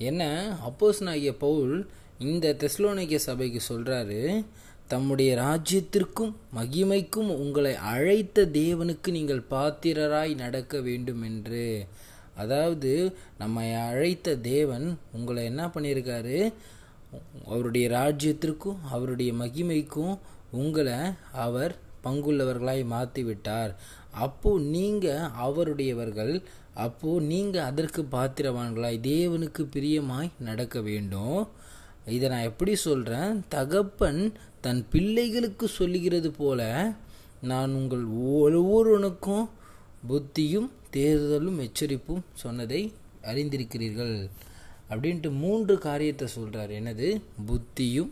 என்ன? அப்போஸ் ஆகிய பவுல் இந்த தெஸ்லோனிக்க சபைக்கு சொல்கிறாரு தம்முடைய ராஜ்யத்திற்கும் மகிமைக்கும் உங்களை அழைத்த தேவனுக்கு நீங்கள் பாத்திரராய் நடக்க வேண்டும் என்று அதாவது நம்மை அழைத்த தேவன் உங்களை என்ன பண்ணியிருக்காரு? அவருடைய ராஜ்யத்திற்கும் அவருடைய மகிமைக்கும் உங்களை அவர் பங்குள்ளவர்களாய் மாற்றி விட்டார் அப்போது நீங்கள் அவருடையவர்கள் அப்போது நீங்கள் அதற்கு பாத்திரவான்களாய் தேவனுக்கு பிரியமாய் நடக்க வேண்டும். இதை நான் எப்படி சொல்கிறேன் தகப்பன் தன் பிள்ளைகளுக்கு சொல்லுகிறது போல நான் உங்கள் ஒவ்வொருவனுக்கும் புத்தியும் தேர்தலும் எச்சரிப்பும் சொன்னதை அறிந்திருக்கிறீர்கள். அப்படின்ட்டு மூன்று காரியத்தை சொல்கிறார் எனது புத்தியும்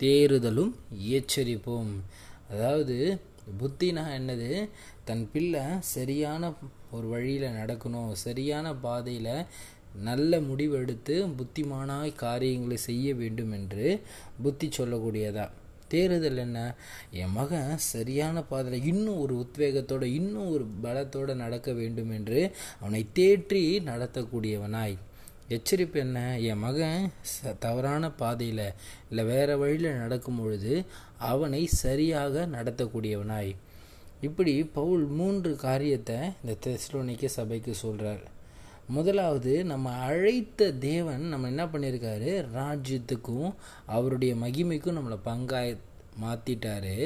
தேறுதலும் எச்சரிப்பும். அதாவது புத்தினா என்னது? தன் பிள்ளை சரியான ஒரு வழியில் நடக்கணும் சரியான பாதையில் நல்ல முடிவெடுத்து புத்திமானாய் காரியங்களை செய்ய வேண்டும் என்று புத்தி சொல்லக்கூடியதா? தேறுதல் என்ன? என் மகன் சரியான பாதையில் இன்னும் ஒரு உத்வேகத்தோட இன்னும் ஒரு பலத்தோடு நடக்க வேண்டும் என்று அவனை தேற்றி நடத்தக்கூடியவனாய். எச்சரிப்பு என்ன? என் மகன் ச தவறான பாதையில் இல்லை வேறு வழியில் நடக்கும் பொழுது அவனை சரியாக நடத்தக்கூடியவனாய். இப்படி பவுல் மூன்று காரியத்தை இந்த தெஸ்லோனிக்க சபைக்கு சொல்கிறார் முதலாவது நம்ம அழைத்த தேவன் நம்ம என்ன பண்ணியிருக்காரு ராஜ்யத்துக்கும் அவருடைய மகிமைக்கும் நம்மளை பங்காய் மாற்றிட்டாரு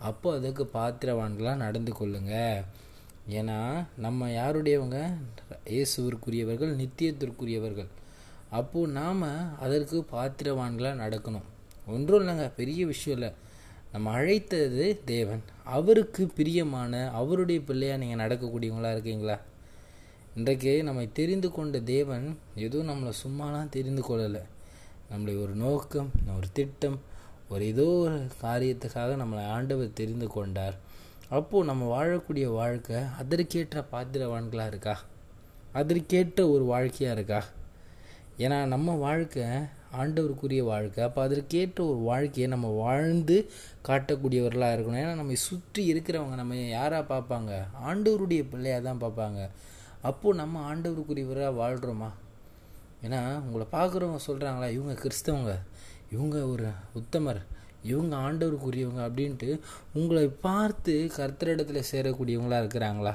அப்போ அதுக்கு பாத்திரவான்களாக நடந்து கொள்ளுங்கள் ஏன்னா நம்ம யாருடையவங்க? இயேசுவிற்குரியவர்கள் நித்தியத்திற்குரியவர்கள். அப்போது நாம் அதற்கு பாத்திரவான்களாக நடக்கணும். ஒன்றும் இல்லைங்க பெரிய விஷயம் இல்லை. நம்ம அழைத்தது தேவன். அவருக்கு பிரியமான அவருடைய பிள்ளையாக நீங்கள் நடக்கக்கூடியவங்களா இருக்கீங்களா? இன்றைக்கு நம்மை தெரிந்து கொண்ட தேவன் எதுவும் நம்மளை சும்மாலாம் தெரிந்து கொள்ளலை. நம்மளை ஒரு நோக்கம் ஒரு திட்டம் ஒரு ஏதோ ஒரு காரியத்துக்காக நம்மளை ஆண்டவர் தெரிந்து கொண்டார். அப்போது நம்ம வாழக்கூடிய வாழ்க்கை அதற்கேற்ற பாத்திரவான்களாக இருக்கா? அதற்கேற்ற ஒரு வாழ்க்கையாக இருக்கா? ஏன்னா நம்ம வாழ்க்கை ஆண்டவருக்குரிய வாழ்க்கை. அப்போ அதற்கேற்ற ஒரு வாழ்க்கையை நம்ம வாழ்ந்து காட்டக்கூடியவர்களாக இருக்கணும். ஏன்னா நம்ம சுற்றி இருக்கிறவங்க நம்ம யாராக பார்ப்பாங்க? ஆண்டவருடைய பிள்ளையாக தான் பார்ப்பாங்க. அப்போது நம்ம ஆண்டவருக்குரியவராக வாழ்கிறோமா ஏன்னா உங்களை பார்க்குறவங்க சொல்கிறாங்களா இவங்க கிறிஸ்தவங்க. இவங்க ஒரு உத்தமர். இவங்க ஆண்டவருக்குரியவங்க அப்படின்ட்டு உங்களை பார்த்து கர்த்தரிடத்தில் சேரக்கூடியவங்களா இருக்கிறாங்களா?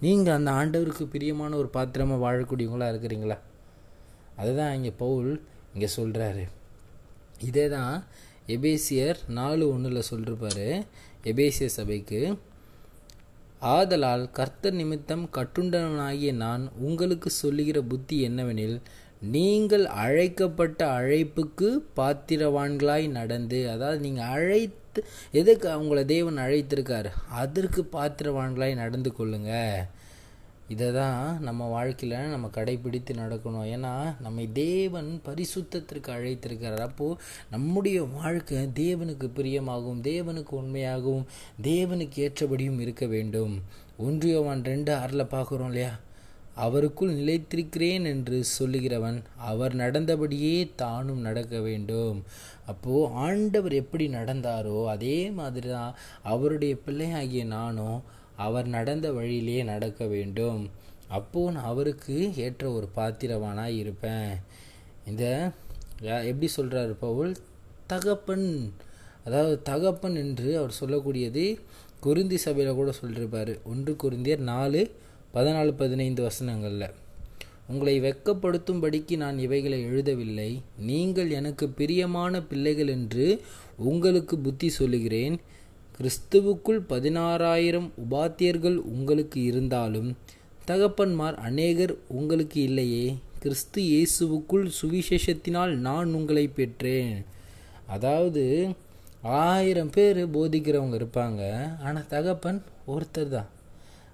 நீங்கள் அந்த ஆண்டவருக்கு பிரியமான ஒரு பாத்திரமாக வாழக்கூடியவங்களா இருக்கிறீங்களா? அதுதான் இங்கே பவுல் இங்கே சொல்கிறாரு இதே தான் எபேசியர் நாலு ஒன்றில் சொல்லிருப்பாரு எபேசிய சபைக்கு ஆதலால் கர்த்தர் நிமித்தம் கட்டுண்டவனாகிய நான் உங்களுக்கு சொல்லுகிற புத்தி என்னவெனில் நீங்கள் அழைக்கப்பட்ட அழைப்புக்கு பாத்திரவான்களாய் நடந்து அதாவது நீங்கள் அழைத்து எதுக்கு அவங்கள தேவன் அழைத்திருக்காரு? அதற்கு பாத்திரவான்களாய் நடந்து கொள்ளுங்க. இதை தான் நம்ம வாழ்க்கையில் நம்ம கடைபிடித்து நடக்கணும். ஏன்னா நம்மை தேவன் பரிசுத்தத்திற்கு அழைத்திருக்கிறார். அப்போது நம்முடைய வாழ்க்கை தேவனுக்கு பிரியமாகவும் தேவனுக்கு உண்மையாகவும் தேவனுக்கு ஏற்றபடியும் இருக்க வேண்டும். ஒன்றியவான் ரெண்டு ஆறில் பார்க்குறோம் இல்லையா? அவருக்குள் நிலைத்திருக்கிறேன் என்று சொல்லுகிறவன் அவர் நடந்தபடியே தானும் நடக்க வேண்டும். அப்போது ஆண்டவர் எப்படி நடந்தாரோ அதே மாதிரி தான் அவருடைய பிள்ளையாகிய நானும் அவர் நடந்த வழியிலே நடக்க வேண்டும். அப்போ நான் அவருக்கு ஏற்ற ஒரு பாத்திரவானாக இருப்பேன். இந்த எப்படி சொல்கிறாரு பவுல்? தகப்பன் அதாவது தகப்பன் என்று அவர் சொல்லக்கூடியது குருந்தி சபையில் கூட சொல்லியிருப்பார் ஒன்று குருந்தியர் நாலு பதினாலு பதினைந்து வசனங்களில் உங்களை வெக்கப்படுத்தும்படிக்கு நான் இவைகளை எழுதவில்லை. நீங்கள் எனக்கு பிரியமான பிள்ளைகள் என்று உங்களுக்கு புத்தி சொல்லுகிறேன். கிறிஸ்துவுக்குள் பதினாறாயிரம் உபாத்தியர்கள் உங்களுக்கு இருந்தாலும் தகப்பன்மார் அநேகர் உங்களுக்கு இல்லையே. கிறிஸ்து இயேசுவுக்குள் சுவிசேஷத்தினால் நான் உங்களை பெற்றேன். அதாவது ஆயிரம் பேர் போதிக்கிறவங்க இருப்பாங்க. ஆனால் தகப்பன் ஒருத்தர் தான்.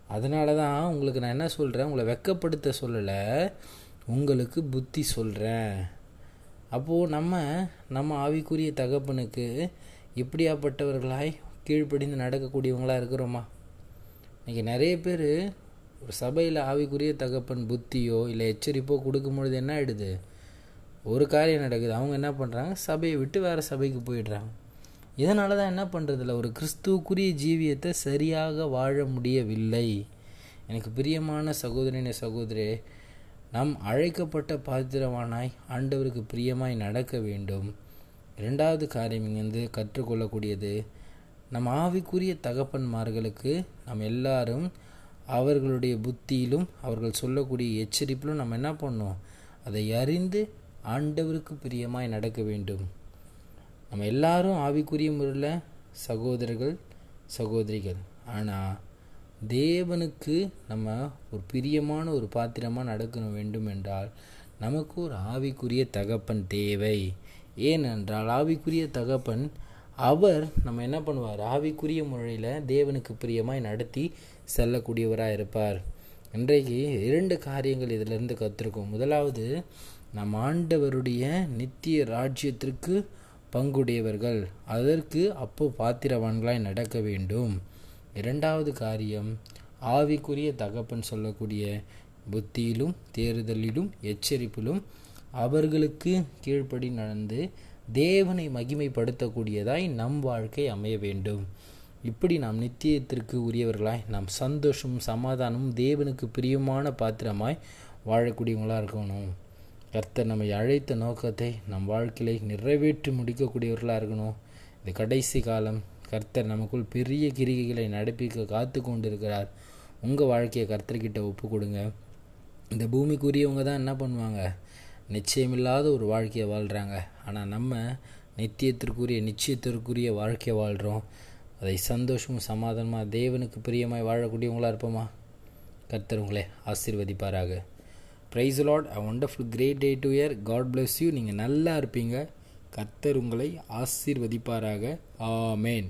அதனால தான் உங்களுக்கு நான் என்ன சொல்கிறேன் உங்களை வெக்கப்படுத்த சொல்லலை. உங்களுக்கு புத்தி சொல்கிறேன் அப்போது நம்ம நம்ம ஆவிக்குரிய தகப்பனுக்கு இப்படியாப்பட்டவர்களாய் கீழ்ப்படிந்து நடக்கக்கூடியவங்களாக இருக்கிறோமா? இன்றைக்கி நிறைய பேர் ஒரு சபையில் ஆவிக்குரிய தகப்பன் புத்தியோ இல்லை எச்சரிப்போ கொடுக்கும்பொழுது என்ன ஆகிடுது ஒரு காரியம் நடக்குது. அவங்க என்ன பண்ணுறாங்க சபையை விட்டு வேறு சபைக்கு போயிடுறாங்க. இதனால தான் என்ன பண்ணுறதில்ல ஒரு கிறிஸ்துவுக்குரிய ஜீவியத்தை சரியாக வாழ முடியவில்லை. எனக்கு பிரியமான சகோதரனே சகோதரி நாம் அழைக்கப்பட்ட பாத்திரவானாய் ஆண்டவருக்கு பிரியமாய் நடக்க வேண்டும். இரண்டாவது காரியம் இங்கேருந்து கற்றுக்கொள்ளக்கூடியது நம் ஆவிக்குரிய தகப்பன்மார்களுக்கு நாம் எல்லாரும் அவர்களுடைய புத்தியிலும் அவர்கள் சொல்லக்கூடிய எச்சரிப்பிலும் நம்ம என்ன பண்ணோம் அதை அறிந்து ஆண்டவருக்கு பிரியமாய் நடக்க வேண்டும். நம்ம எல்லாரும் ஆவிக்குரிய முறையில் சகோதரர்கள் சகோதரிகள். ஆனால் தேவனுக்கு நம்ம ஒரு பிரியமான ஒரு பாத்திரமாக நடக்கணும் வேண்டும் என்றால் நமக்கு ஒரு ஆவிக்குரிய தகப்பன் தேவை. ஏனென்றால் ஆவிக்குரிய தகப்பன் அவர் நம்ம என்ன பண்ணுவார்? ஆவிக்குரிய முறையில் தேவனுக்கு பிரியமாய் நடத்தி செல்லக்கூடியவராக இருப்பார். இன்றைக்கு இரண்டு காரியங்கள் இதிலிருந்து கற்றுருக்கோம் முதலாவது நம் ஆண்டவருடைய நித்திய ராஜ்யத்திற்கு பங்குடையவர்கள். அதற்கு அப்போ பாத்திரவான்களாய் நடக்க வேண்டும். இரண்டாவது காரியம் ஆவிக்குரிய தகப்பன் சொல்லக்கூடிய புத்தியிலும் தேறுதலிலும் எச்சரிப்பிலும் அவர்களுக்கு கீழ்ப்படி நடந்து தேவனை மகிமைப்படுத்தக்கூடியதாய் நம் வாழ்க்கை அமைய வேண்டும். இப்படி நாம் நித்தியத்திற்கு உரியவர்களாய் நாம் சந்தோஷமும் சமாதானமும் தேவனுக்கு பிரியமான பாத்திரமாய் வாழக்கூடியவங்களாக இருக்கணும். கர்த்தர் நம்மை அழைத்த நோக்கத்தை நம் வாழ்க்கையை நிறைவேற்றி முடிக்கக்கூடியவர்களாக இருக்கணும். இந்த கடைசி காலம் கர்த்தர் நமக்குள் பெரிய கிரிகைகளை நடப்பிக்க காத்து கொண்டிருக்கிறார். உங்கள் வாழ்க்கையை கர்த்தர்கிட்ட ஒப்பு கொடுங்க. இந்த பூமிக்குரியவங்க தான் என்ன பண்ணுவாங்க? நிச்சயமில்லாத ஒரு வாழ்க்கையை வாழ்கிறாங்க ஆனால் நம்ம நித்தியத்திற்குரிய நிச்சயத்திற்குரிய வாழ்க்கையை வாழ்கிறோம் அதை சந்தோஷமும் சமாதானமாக தேவனுக்கு பிரியமாய் வாழக்கூடியவங்களாக இருப்போமா? கர்த்தர் உங்களை ஆசீர்வதிப்பாராக. Praise Lord a wonderful great day to year God bless you நீங்கள் நல்லா இருப்பீங்க. கர்த்தர் உங்களை ஆசீர்வதிப்பாராக. ஆமேன்